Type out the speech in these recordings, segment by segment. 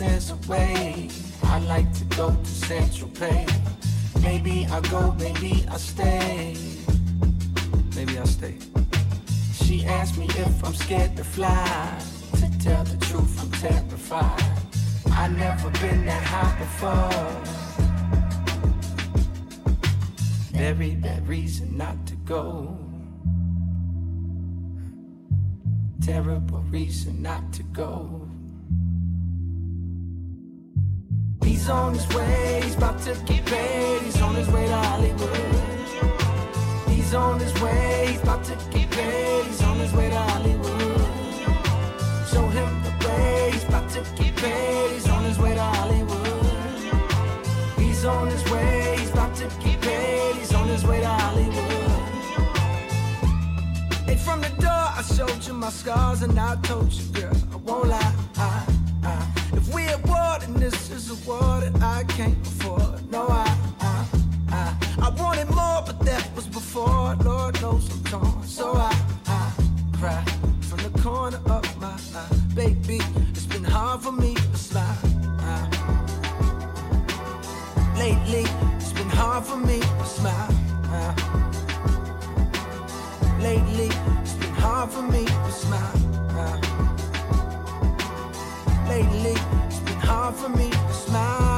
my away. I like to go to St. Tropez. Maybe I go, maybe I stay. Maybe I stay. She asked me if I'm scared to fly. To tell the truth, I'm terrified. I never been that high before. Very bad reason not to go. Terrible reason not to go. He's on his way, he's about to get paid. He's on his way to Hollywood. He's on his way, he's about to get paid. He's on his way to Hollywood. Show him the way, he's about to get paid. He's on his way to Hollywood. He's on his way, he's about to get paid. He's on his way to Hollywood. And from the door, I showed you my scars, and I told you, girl, I won't lie. I, I, if we at war, then this is a war that I can't afford. No, I, I, I, I wanted more, but that was before. Lord knows I'm torn, so I, I cry from the corner of my eye, baby. It's been hard for me to smile. Lately, it's been hard for me to smile. Lately, it's been hard for me to smile. Hard for me to smile.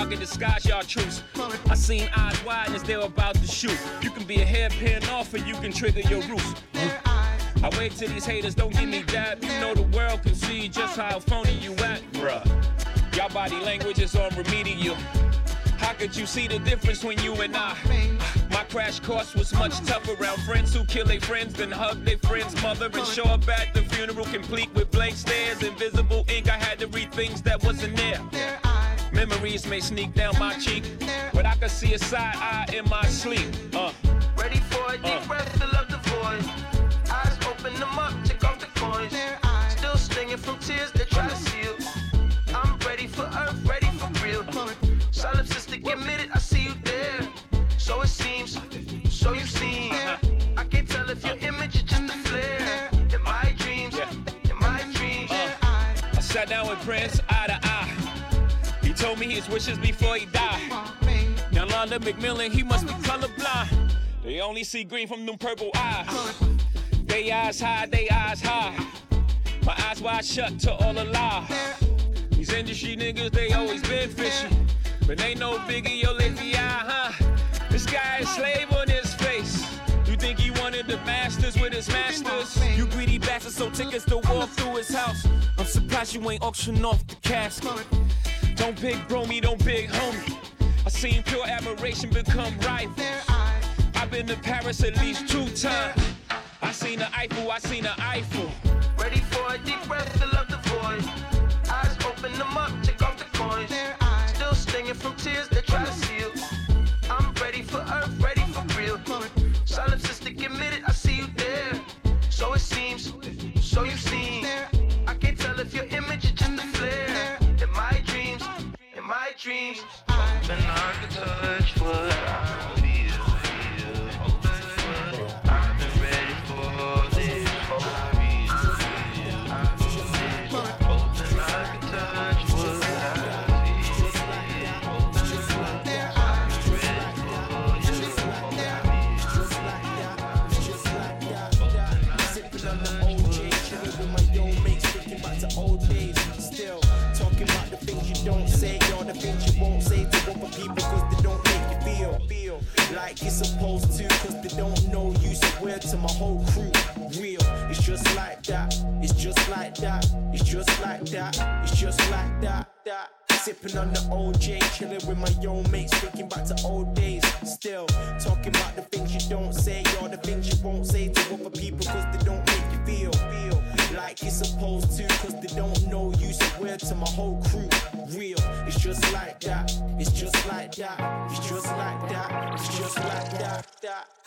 Y'all can disguise y'all. I seen eyes wide as they're about to shoot. You can be a hairpin off and you can trigger your roof. I wait till these haters don't give me dab. You know the world can see just how phony you act, bruh. Y'all body language is on remedial. How could you see the difference when you and I? My crash course was much tougher around friends who kill their friends, then hug their friend's mother and show up at the funeral complete with blank stares, invisible ink. I had to read things that wasn't there. Memories may sneak down my cheek, but I can see a side eye in my sleep. Uh. ready for it. Deep breath, fill up the void. Eyes open them up, take off the coins. Still stinging from tears me his wishes before he died. Now Londell McMillan, he must be colorblind. They only see green from them purple eyes. They eyes high, they eyes high. My eyes wide shut to all the lies. These industry niggas, they always been fishy. But ain't no biggie, yo lazy eye, huh? This guy is slave on his face. You think he wanted the masters with his masters? You greedy bastard, so tickets to walk through his house. I'm surprised you ain't auction off the casket. Don't big bro me, don't big homie. I seen pure admiration become rival. I've been to Paris at least two times. I seen the Eiffel, I seen the Eiffel. Ready for a deep breath, fill up the void. Eyes open them up, take off the coins. Still stinging from tears they try to seal. Dreams. Been hard to touch what I feel. I've been ready for this. Sipping on the OJ, chilling with my yo mates, thinking about the old days. Still talking about the things you don't say, things you won't say to other people cause they don't make you feel, feel like you're supposed to cause they don't know you swear to my whole crew real it's just like that it's just like that it's just like that it's just like that that Sipping on the OJ, chilling with my old mates, thinking back to old days. Still talking about the things you don't say, all the things you won't say to other people, cause they don't make you feel, feel like you're supposed to, cause they don't know you. swear to my whole crew, real. Just like that, it's just like that, it's just like that, it's just like that.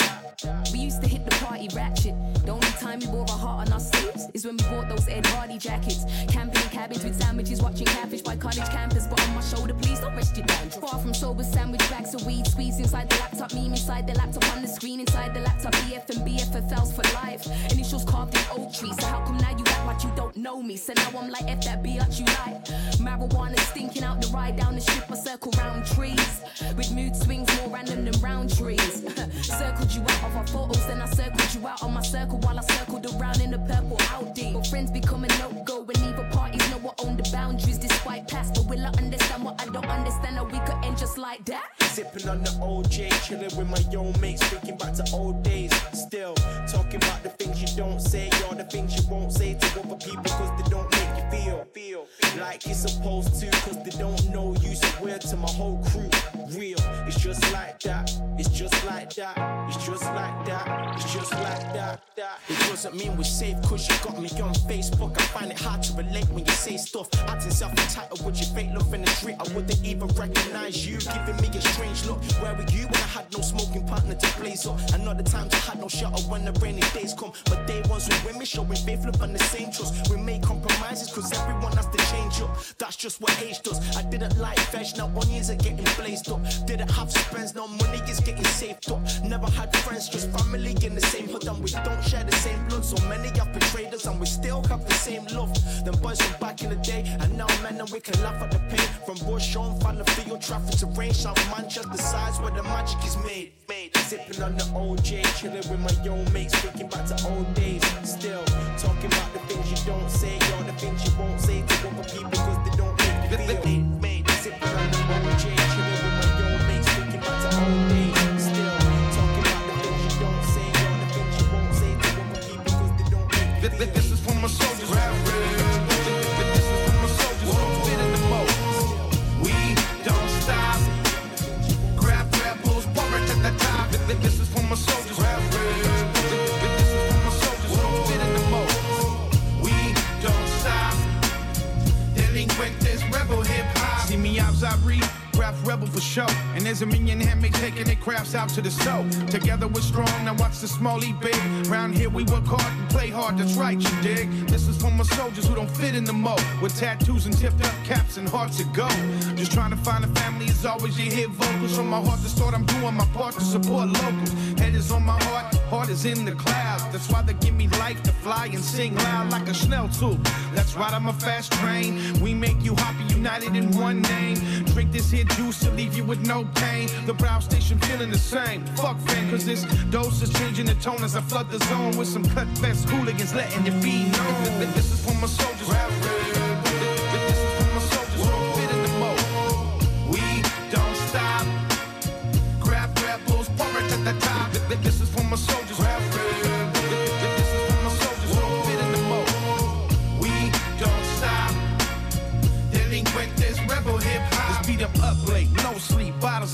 We used to hit the party ratchet. The only time we wore a heart on our sleeves is when we bought those Ed Hardy jackets. Camping in cabins with sandwiches, watching catfish by college campus. But on my shoulder, please don't rest your down. Far from sober, sandwich bags of weed squeezed inside the laptop. Meme inside the laptop on the screen, inside the laptop. BF and BFFLs for life. Initials carved in oak trees. So how come now you act like you don't know me? So now I'm like F that bitch you like. Marijuana stinking out the ride down the strip. I circle round trees with mood swings more random than round trees. Circled you of our photos, then I circled you out on my circle while I circled around in the purple Audi. But friends become a no go when either boundaries despite past. But will I understand what I don't understand? Or we could end just like that? Sipping on the OJ, chilling with my young mates, thinking back to old days. Still talking about the things you don't say, or the things you won't say to other people, cause they don't make you feel, feel like it's supposed to, cause they don't know you. So word to my whole crew, real. It's just like that, it's just like that, it's just like that, it's just like that. that. It doesn't mean we're safe cause you got me on Facebook. I find it hard to relate when you say stuff. Acting self entitled with your fake love in the street. I wouldn't even recognize you, giving me a strange look. Where were you when I had no smoking partner to blaze up? Another times I had no shelter when the rainy days come. But day ones with women showing faith, love, and the same trust. We make compromises cause everyone has to change up. That's just what age does. I didn't like veg, now onions are getting blazed up. Didn't have friends, now money is getting saved up. Never had friends, just family in the same hood, and we don't share the same blood. So many have betrayed us, and we still have the same love. Them boys from back in the day, and now men, and we can laugh at the pain. From Bush on, Fallowfield traffic to range, South Manchester sides where the magic is made. made. Sipping on the OJ, chilling with my young mates, thinking back to old days. Still talking about the things you don't say, or the things you won't say to other people, they don't make you feel. Sipping on the OJ, chilling with my young mates, thinking back to old days. Still talking about the things you don't say, or the things you won't say to other people, cause they don't make you feel. This is for my soldiers. Rebel for show, and there's a million handmaids taking their crafts out to the soul. Together we're strong, now watch the small eat big. Round here we work hard and play hard, that's right, you dig? This is for my soldiers who don't fit in the mold, with tattoos and tipped up caps and hearts of gold. Just trying to find a family is always you hear vocals from my heart to start. I'm doing my part to support locals. Head is on my heart, heart is in the clouds. That's why they give me life to fly and sing loud like a Schnellzug. That's right, I'm a fast train. We make you happy, united in one name. Drink this here juice to leave you with no pain. The BrauStation feeling the same. Fuck fan, cause this dose is changing the tone as I flood the zone with some cut vest hooligans letting it be known. This is for my soldiers.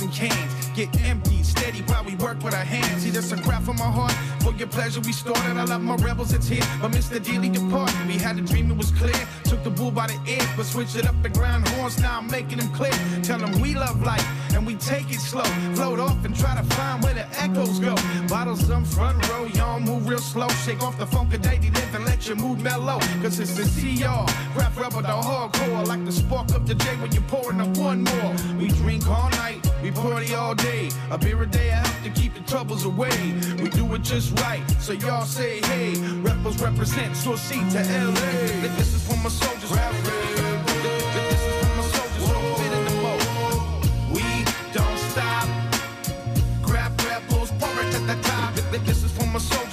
And cans. Get empty, steady while we work with our hands. See, that's a cry from my heart. For your pleasure, we started. I love my rebels, it's here. But Mr. Dealey departed. We had a dream, it was clear. Took the bull by the ears, but switched it up and ground horns. Now I'm making them clear. Tell them we love life and we take it slow. Float off and try to find where the echoes go. Bottles some front row, y'all move real slow. Shake off the funk of daily live and let your mood mellow. Cause it's the CR. Rap rebel, the hardcore. Like the spark up the J when you're pouring up one more. We drink all night, we party all day. A beer a day, I help to keep the troubles away. We do it just right, so y'all say hey. Rebels represent, so C to LA. This is for my soldiers. Rap This is for my soldiers don't fit in the. We don't stop. Grab at the top. This is for my soldiers.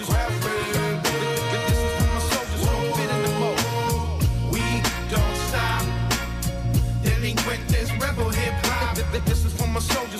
Delinquent a rebel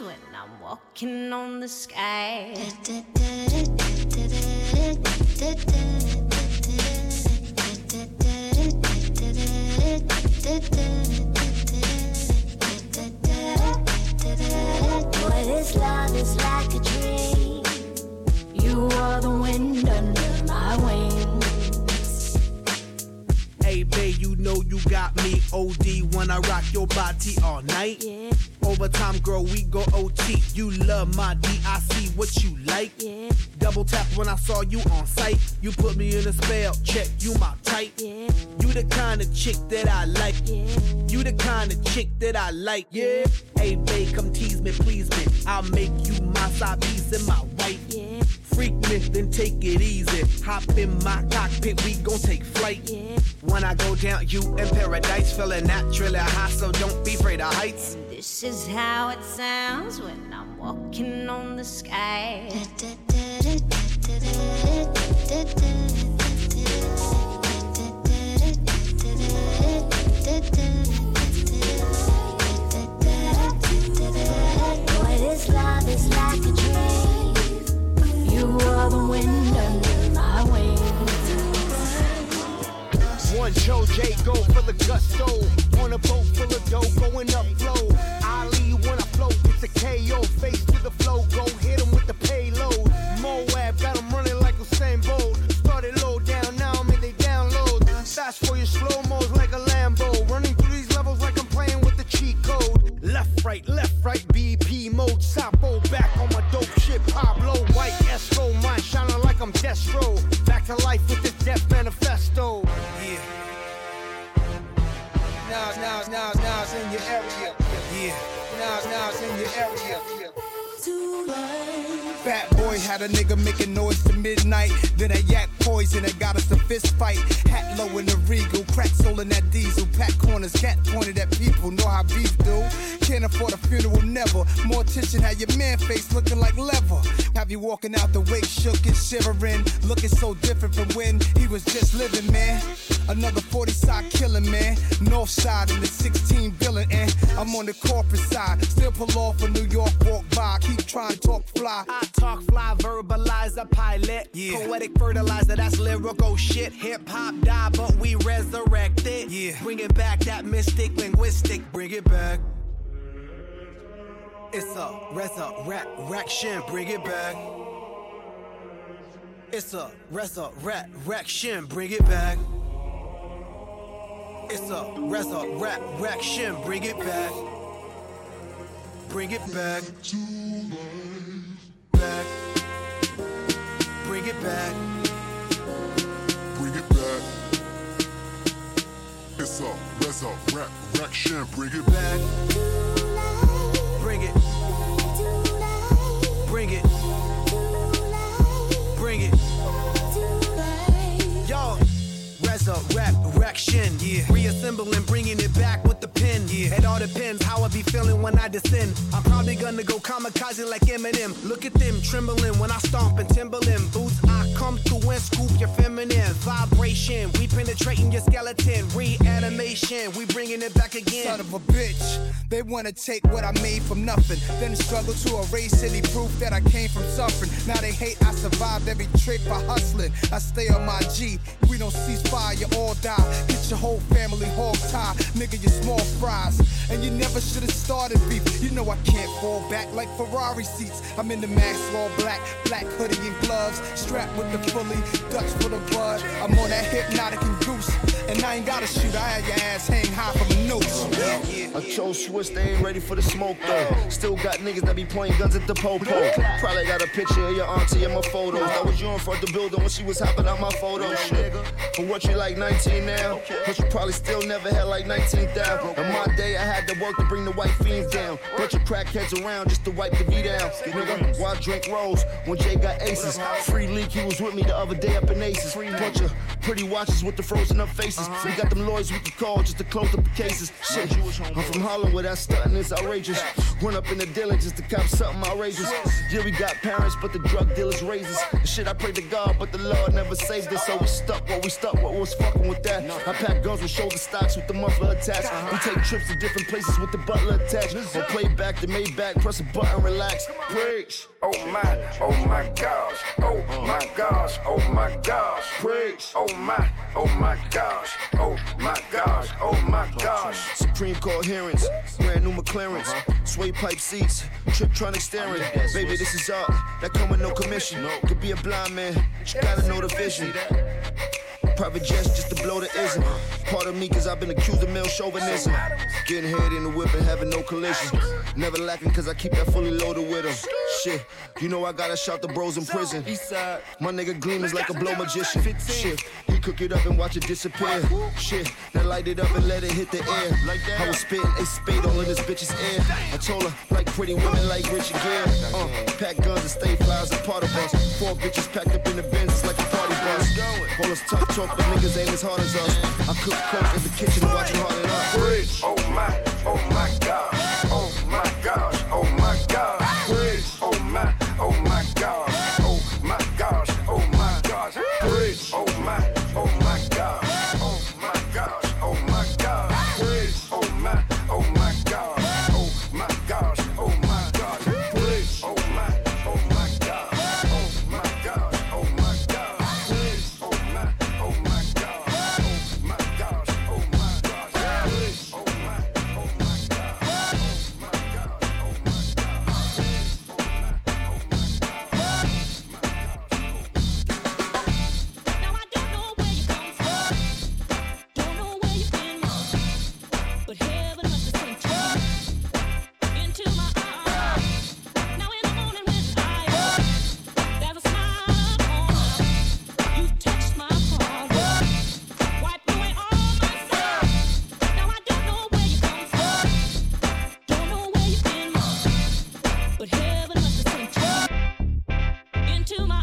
when I'm walking on the sky. Boy, this love is like a dream. You are the wind under my wings. Know you got me OD when I rock your body all night. Yeah, Overtime, girl, we go OT. You love my D, I see what you like. yeah, Double tap when I saw you on sight. You put me in a spell, check, you my type. yeah, You the kind of chick that I like. yeah. You the kind of chick that I like, yeah. Hey, babe, come tease me, please me. I'll make you my side piece and my wife. Yeah, Freak me, then take it easy. Hop in my cockpit, we gon' take flight. yeah. When I go down, you in paradise, feeling naturally high, so don't be afraid of heights. This is how it sounds when I'm walking on the sky. Boy, this love is like a dream. You are the wind my wings. One Joe J go for the gusto. On a boat full of dough, going up flow. Ali when I float, it's a KO. Face to the flow, go hit him with the payload. Moab got nigga making noise to midnight. Then a yak poison that got us a fist fight. Hat low in the regal, crack soul in that diesel. Pack corners, cat pointed at people. Know how beef do. Can't afford a funeral, never. More attention, had your man face looking like leather. Have you walking out the wake, shook and shivering. Looking so different from when he was just living, man. Another 40 side killing, man. North side in the 16 billion, and I'm on the corporate side. Still pull off a New York walk by. Keep trying to talk fly. I talk fly, verbalize a pilot. Yeah. Poetic fertilizer, that's lyrical shit. Hip hop die, but we resurrect it. Yeah. Bring it back, that mystic linguistic. Bring it back. It's a resurrection. Bring it back. It's a resurrection. Bring it back. It's a resurrection. Bring it back. Bring it back. Back. Bring it back. Resurrection. Bring it back. Bring it. Bring it. Bring it. Yo. Resurrection. Yeah. Reassembling, bringing it back the pen. Yeah. It all depends how I be feeling when I descend. I'm probably gonna go kamikaze like Eminem. Look at them trembling when I stomp and Timberland boots. I come through and scoop your feminine vibration. We penetrating your skeleton. Reanimation. We bringing it back again. Son of a bitch. They wanna take what I made from nothing, then struggle to erase any proof that I came from suffering. Now they hate I survived every trick by hustling. I stay on my G. We don't cease fire, you all die. Get your whole family hog tie, nigga. You small fries, and you never should have started beef. You know I can't fall back like Ferrari seats. I'm in the mask, all black, black hoodie and gloves, strapped with the fully Dutch for the blood. I'm on that hypnotic and goose, and I ain't gotta shoot. I had your ass hang high from a noose. I chose Swiss, they ain't ready for the smoke though. Still got niggas that be pointing guns at the popo. Probably got a picture of your auntie in my photos. That was you in front the building when she was hopping out my photo shit. For what you like 19 now, but you probably still never had like 19,000. In my day, I had to work to bring the white fiends down. Bunch of crackheads around just to wipe the V down. Nigga, why drink rolls when Jay got aces? Free leak, he was with me the other day up in Aces. Bunch of pretty watches with the frozen up faces. We got them lawyers we can call just to close up the cases. Shit, I'm from Harlem where that stunting is outrageous. Run up in the just to cop something outrageous. Yeah, we got parents, but the drug dealers raise us. Shit, I pray to God, but the Lord never saved us. So we stuck what we stuck, what was fucking with that. I pack guns with shoulder stocks with the muffler attached. Take trips to different places with the butler attached. Or play back the Maybach, press a button, relax. Preach. Oh my, oh my gosh, oh my gosh, oh my gosh. Preach. Oh my, oh my gosh, oh my gosh, oh my gosh. Supreme coherence, brand new McLaren's, uh-huh. sway pipe seats, Tiptronic steering. Baby, this is art that come with no commission. Could be a blind man, you gotta know the vision. Private jets just to blow the ism. Part of me, cause I've been accused of male chauvinism. Getting head in the whip and having no collisions. Never lacking, cause I keep that fully loaded with with 'em. Shit, you know I gotta shout the bros in prison. My nigga gleam is like a blow magician. Shit, he cook it up and watch it disappear. Shit, now light it up and let it hit the air. Like that. I was spitting a spade all in this bitch's ear. I told her, like pretty women like Richard Gere. Uh, pack guns and stay flies and part of us. Four bitches packed up in the Benz, it's like a party bus. All this tough talk, but niggas ain't as hard as us. I cook coke in the kitchen, watching hard it up. Preach. Oh my, oh my gosh, into my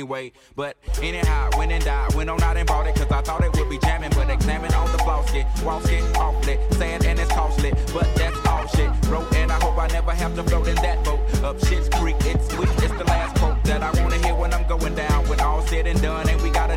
anyway. But anyhow, went and died, went on out and bought it, cause I thought it would be jamming. But examine all the flaws, get walls get awfully sad and it's costly. But that's all shit. Wrote and I hope I never have to float in that boat. Up shit's creek, it's sweet, it's the last quote that I wanna hear when I'm going down. When all said and done, and we got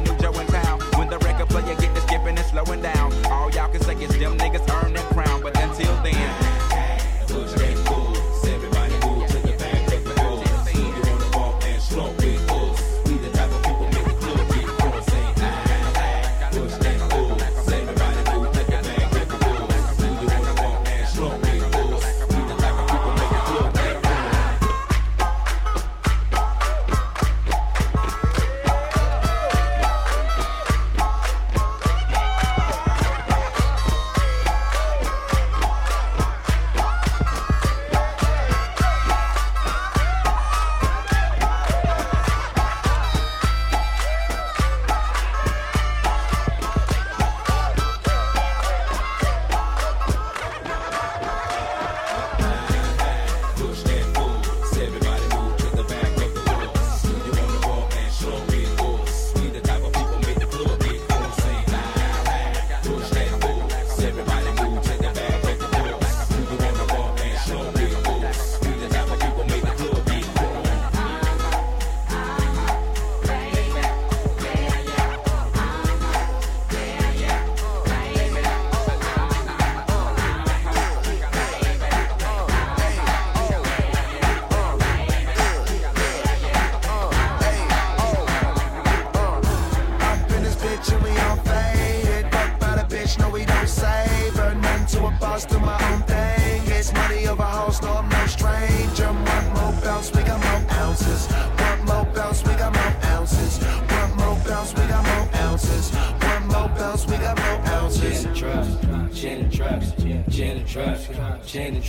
and drugs, gin and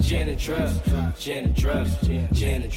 gin and drugs, gin and drugs, gin and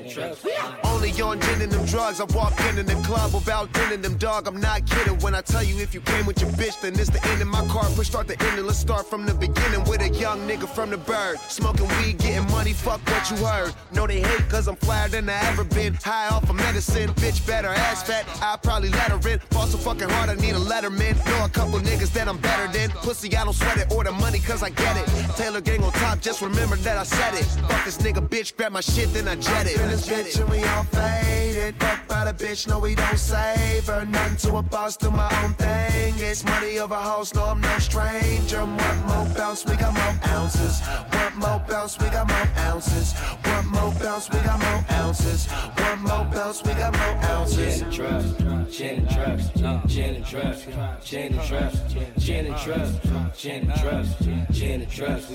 and drugs. Only on gin and them drugs. I walk in in the club without and them dog. I'm not kidding when I tell you if you came with your bitch, then it's the end of my car. Push start the ending. Let's start from the beginning with a young nigga from the bird. Smoking weed, getting money, fuck what you heard. No, they hate cause I'm flyer than I ever been. High off of medicine, bitch better ass fat. I probably let her in. Fall so fucking hard, I need a letterman. Know a couple niggas that I'm better than. Pussy, I don't sweat it or the money cause I get it. Taylor gang on top, just remember that I said it. Fuck this nigga, bitch, grab my shit, then I jet it. in this bitch and we all faded. Fuck by the bitch, no we don't save her. Nothing to a boss, do my own thing. It's money over hoes, no I'm no stranger. One more bounce, we got more ounces. One more bounce, we got more ounces. One more bounce, we got more ounces. One more bounce, we got more ounces. Gin and drugs, gin and drugs, gin and drugs, gin and drugs, gin and drugs, gin and drugs, gin and drugs, we are gin and drugs.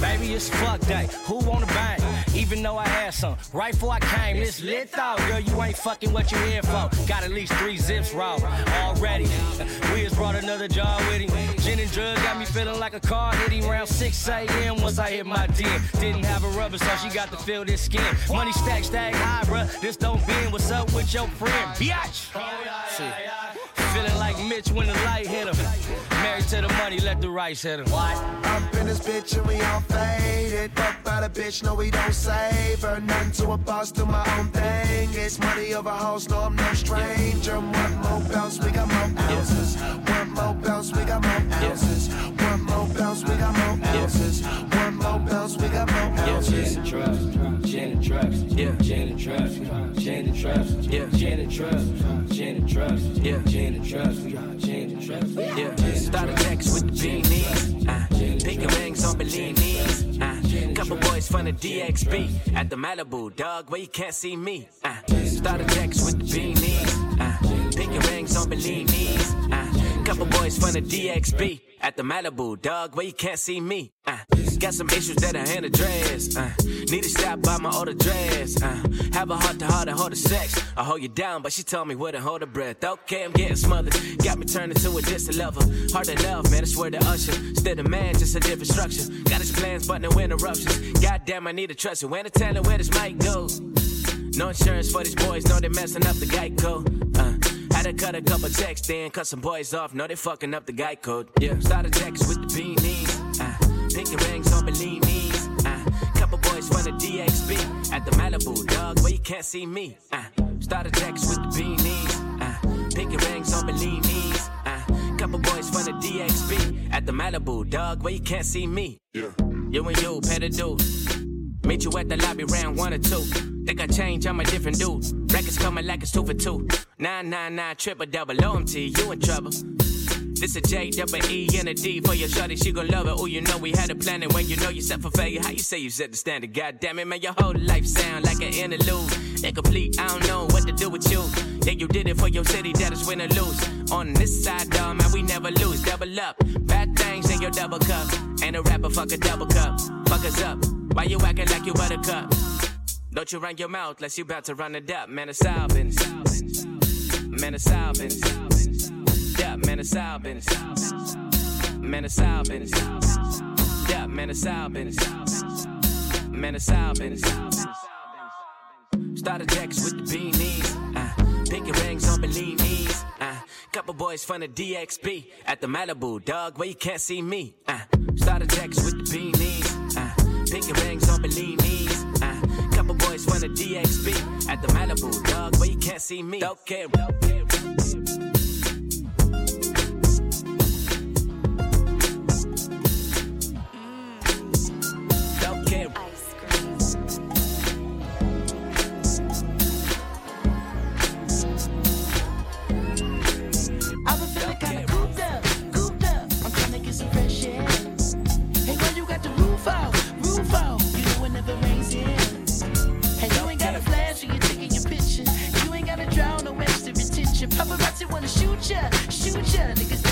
Baby, it's fuck day. Who wanna bang? Even though I had some. Right before I came, this lit though. Girl, you ain't fucking what you here for. Got at least three zips raw already. We just brought another jar with him. Gin and drugs got me feeling like a car hit him around 6 a.m. once I hit my den. Didn't have a rubber, so she got to feel this skin. Money stack, stack high, bruh. This don't bend. What's up with your friend? Biatch. Shit. Feeling like bitch when the light hit him. Married to the money, let the rice hit him. What? Up in this bitch and we all faded. Fuck by the bitch, no, we don't save her. Nothing to a boss, do my own thing. It's money over hoes, no, I'm no stranger. One more bounce, we got more ounces. One more bounce, we got more ounces. One more bounce, we got more ounces. One more bounce, we got more ounces. Yeah. A with the beanies. Uh, rings on Bellinis. Uh, couple boys from the DXB at the Malibu, dog, where you can't see me. Uh, start a text with the beanies. Uh, pinky rings on Bellinis. Uh, couple boys from the DXB at the Malibu, dog, where you can't see me. Uh, got some issues that I hand address. Uh, need to stop by my older dress. Uh, have a heart to heart and hold a sex. I hold you down, but she told me where to hold her breath. Okay, I'm getting smothered. Got me turning to a distant lover. Hard to love, man, I swear to usher. Instead of man, just a different structure. Got his plans, but no interruptions. Goddamn, I need to trust you. When to tell her where this mic go. No insurance for these boys, no, they messing up the Geico. Uh, to cut a couple checks, then cut some boys off, know they fucking up the guy code. Yeah, started text with the beanies. Uh, pinky rings on Bellinis. Uh, couple boys from the DXB at the Malibu, dog, where you can't see me. Uh, started text with the beanies. Uh, pinky rings on Bellinis. Uh, couple boys from the DXB at the Malibu, dog, where you can't see me. Yeah. You and you, pay the dude. Meet you at the lobby round one or two. Think I change, I'm a different dude. Records coming like it's two for two. 999 triple double oh, OMT, you in trouble. This a J, double E, and a D for your shorty, she gon' love it. Oh, you know we had a plan, and when you know you set for failure, how you say you set the standard? God damn it, man, your whole life sound like an interlude. Incomplete, I don't know what to do with you. Yeah, you did it for your city, that is win or lose. On this side, dog, man, we never lose. Double up, bad things in your double cup. Ain't a rapper, fuck a double cup. Fuck us up, why you acting like you buttercup? Don't you run your mouth unless you about to run it up, man, our business. Man, our business. Yeah, man, our business. Man. Yeah, man, it's our. Man, Started text with the beanies. Uh, pinky rings on Bellinis. Uh, couple boys from the DXB at the Malibu, dog, where you can't see me. Uh, started text with the beanies. Uh, pinky rings on Bellinis. Uh, couple boys from the DXB at the Malibu, dog, where you can't see me. Don't care. Care. Shoot ya, shoot ya. Niggas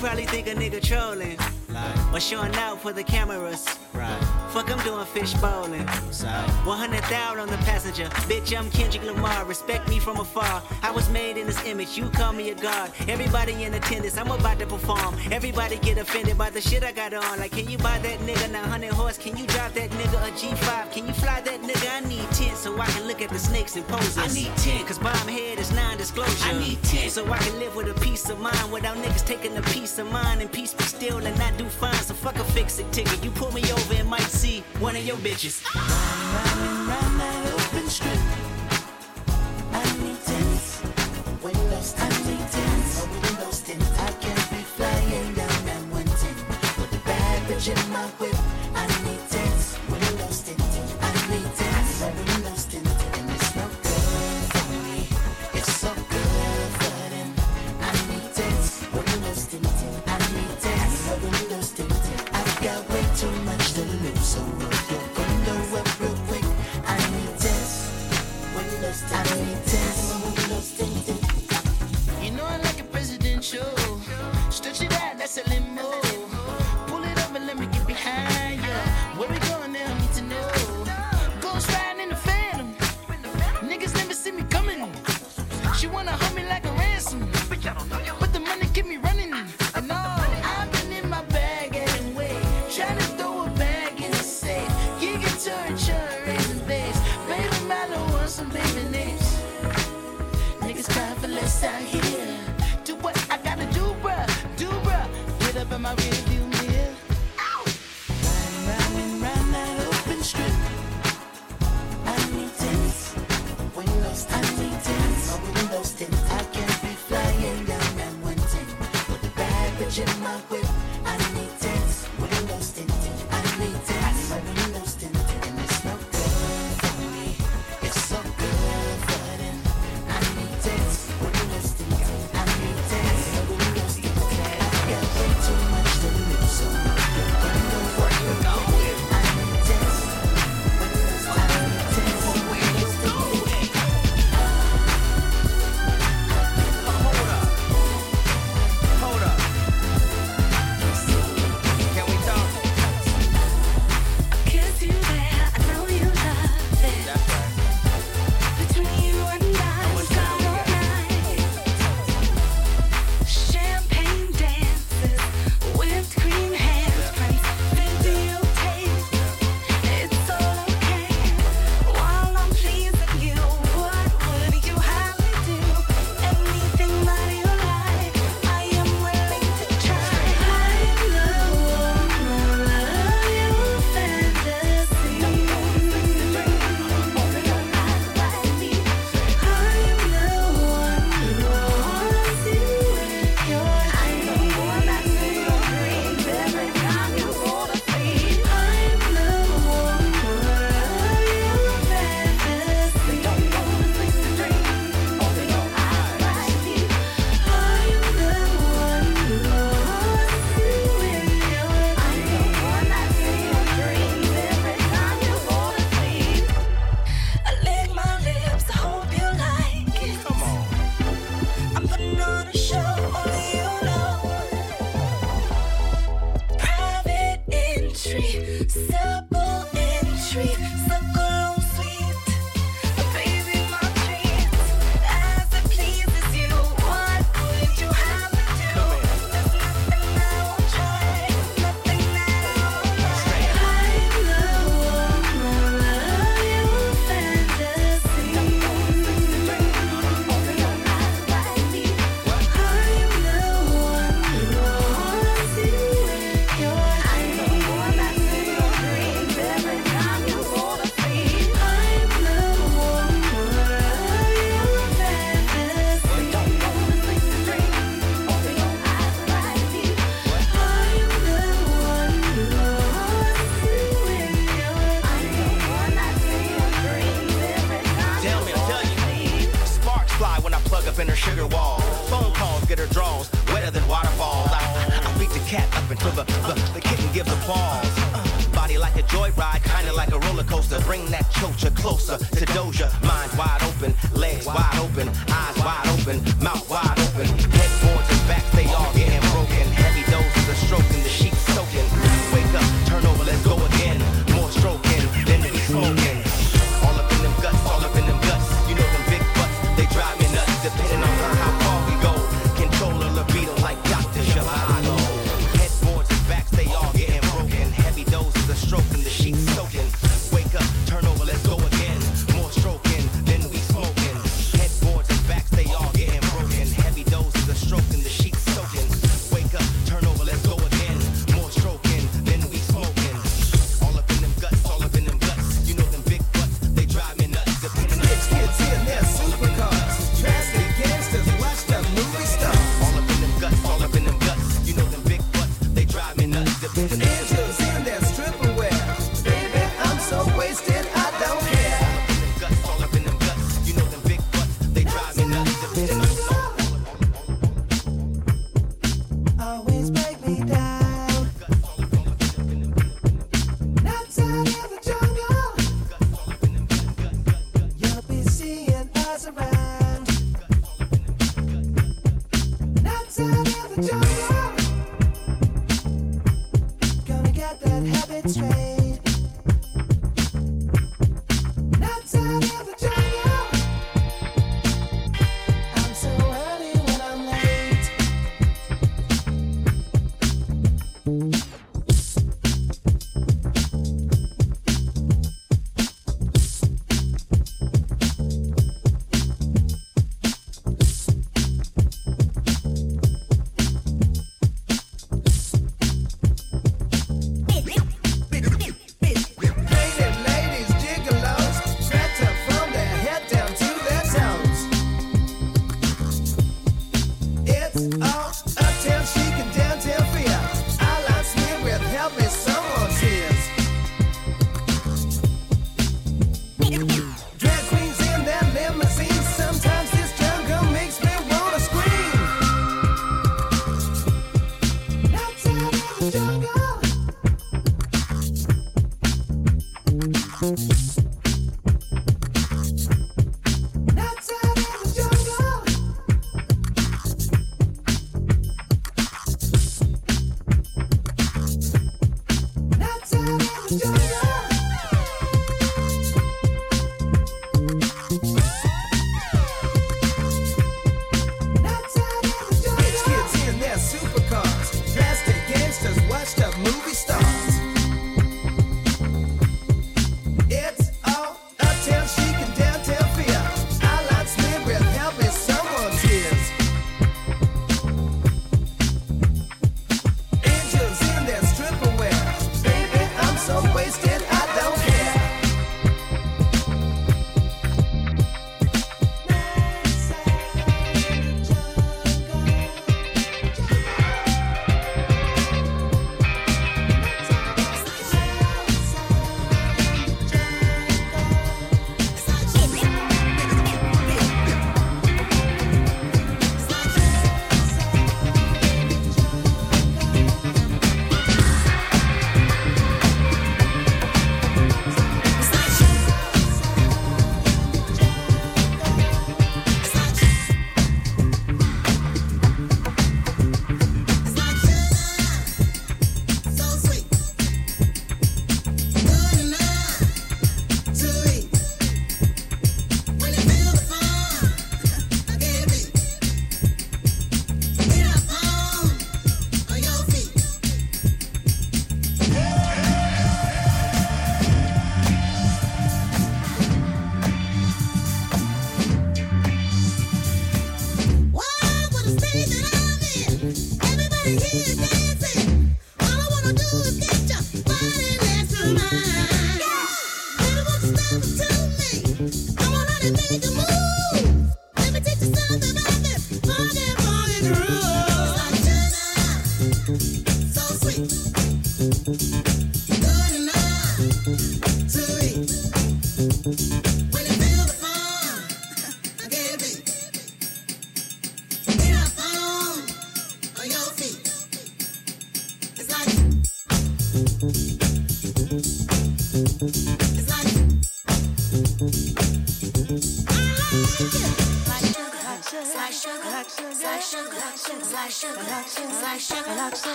probably think a nigga trolling. Or showing out for the cameras. Right. Fuck, I'm doing fish bowling. 100,000 on the passenger. Bitch, I'm Kendrick Lamar. Respect me from afar. I was made in this image. You call me a god. Everybody in attendance. I'm about to perform. Everybody get offended by the shit I got on. Like, can you buy that nigga 900 horse? Can you drive that nigga a G5? Can you fly that nigga? I need 10 so I can look at the snakes and poses. I need 10. Cause bomb head is non-disclosure. I need 10. So I can live with a peace of mind without niggas taking a piece of mind and peace be still and not do fine. So fuck a fix it ticket. You pull me over and might see one of your bitches. My rearview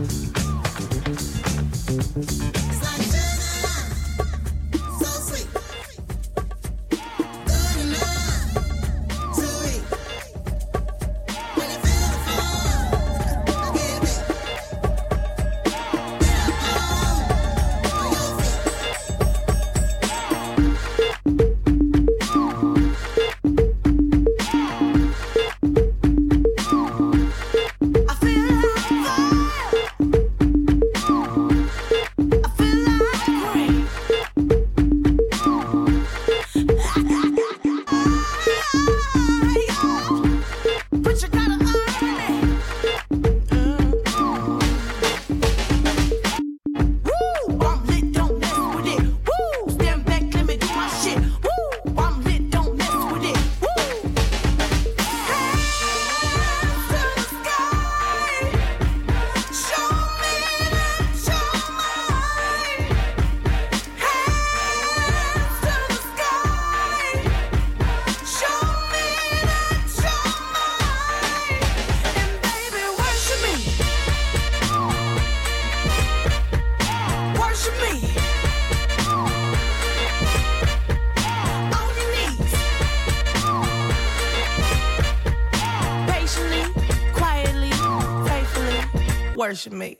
うん。Faithfully. Worship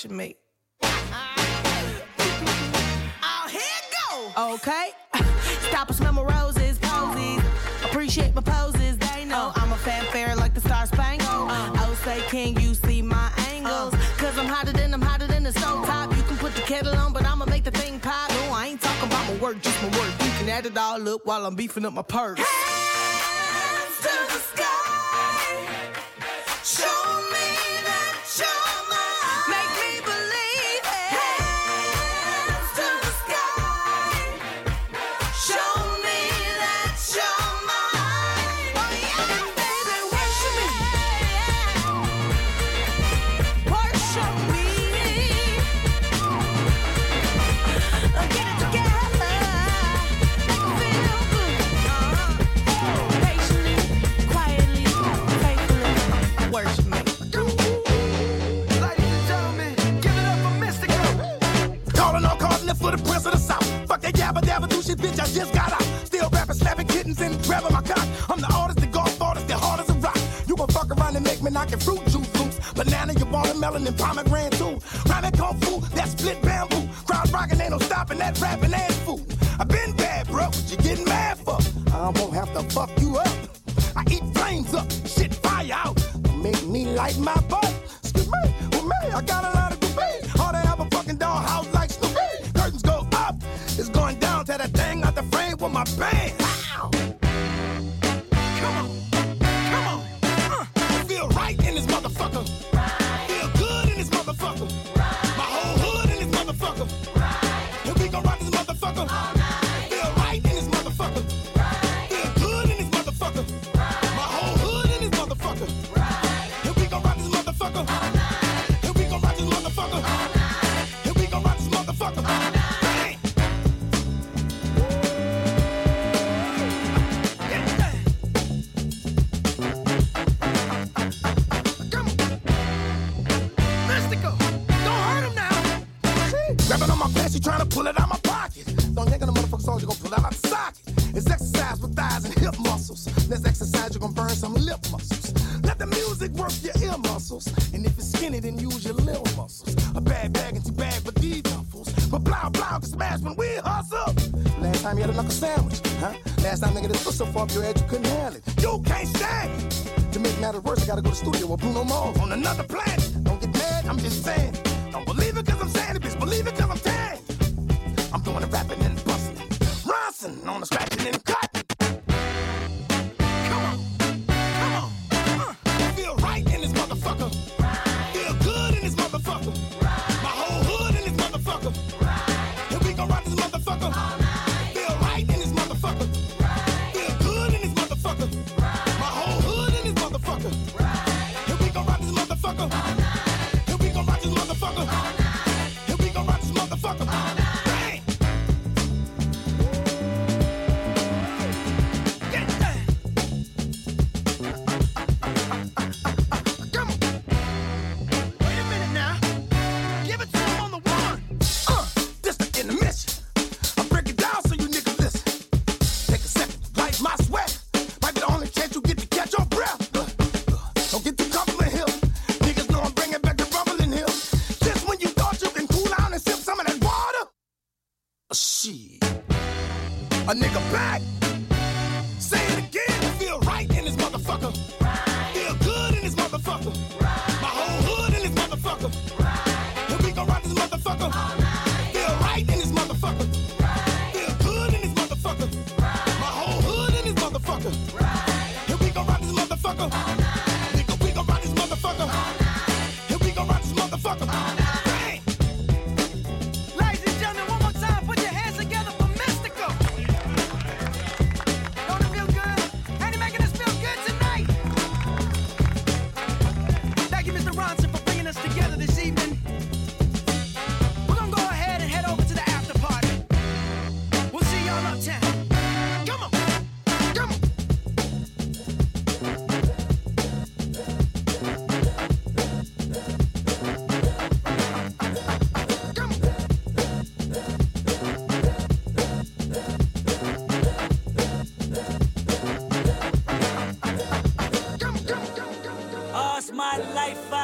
Worship me. Oh, here go. Okay. Stop smell my roses, posies. Appreciate my poses, they know uh. I'm a fanfare like the Star Spangled. Uh. Oh, i'll say, can you see my angles? Uh. Cause I'm hotter than I'm hotter than the stove top. You can put the kettle on, but I'ma make the thing pop. No, I ain't talking about my work, just my work. You can add it all up while I'm beefing up my purse. Hands and make me knock your fruit juice loose. Banana, you your watermelon, and pomegranate too. Rhyming kung fu, that split bamboo. Crowd rockin', ain't no stopping that rapping ass fool. I been bad, bro, what you getting mad for? I won't have to fuck you up. I eat flames up, shit fire out. Make me light my butt. Excuse me, with me, I got a lot of debate. All they have a fucking dollhouse like Snoopy. Curtains go up, it's going down to that thing out the frame with my band.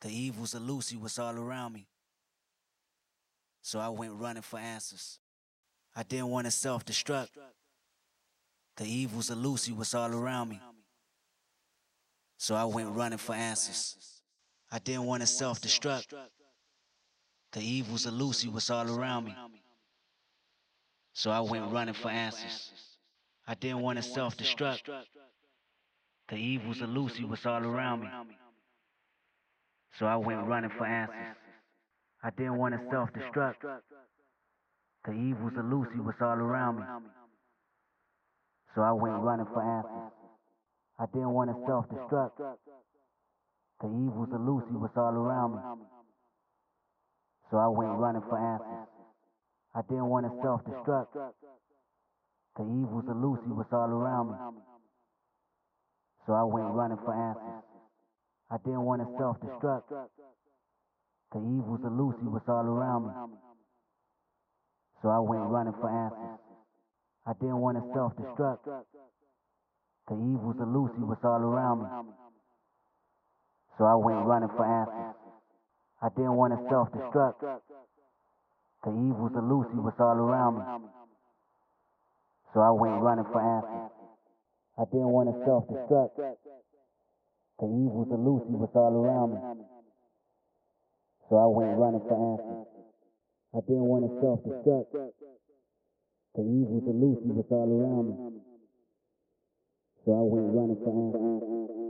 The evils of Lucy was all around me. So I went running for answers. I didn't want to self destruct. The evils of Lucy was all around me. So I went running for answers. I didn't want to self destruct. The evils of Lucy was all around me. So I went running for answers. I didn't want to self destruct. The evils of Lucy was all around me. So I went running for answers. I didn't want to self destruct. The evils of Lucy was all around me. So I went running for answers. I didn't want to self destruct. The evils of Lucy was all around me. So I went running for answers. I didn't want to self destruct. The evils of Lucy was all around me. So I went running for answers. I didn't want to self destruct. The evils of Lucy was all around me. So I went running for answers. I didn't want to self destruct. The evils of Lucy was all around me. So I went running for answers. I didn't want to self destruct. The evils of Lucy was all around me. So I went running for answers. I didn't want to self destruct. The evils of Lucy was all around me. So I went running for answers. I didn't want to self destruct. The evils of Lucy was all around me. So I went running for answers.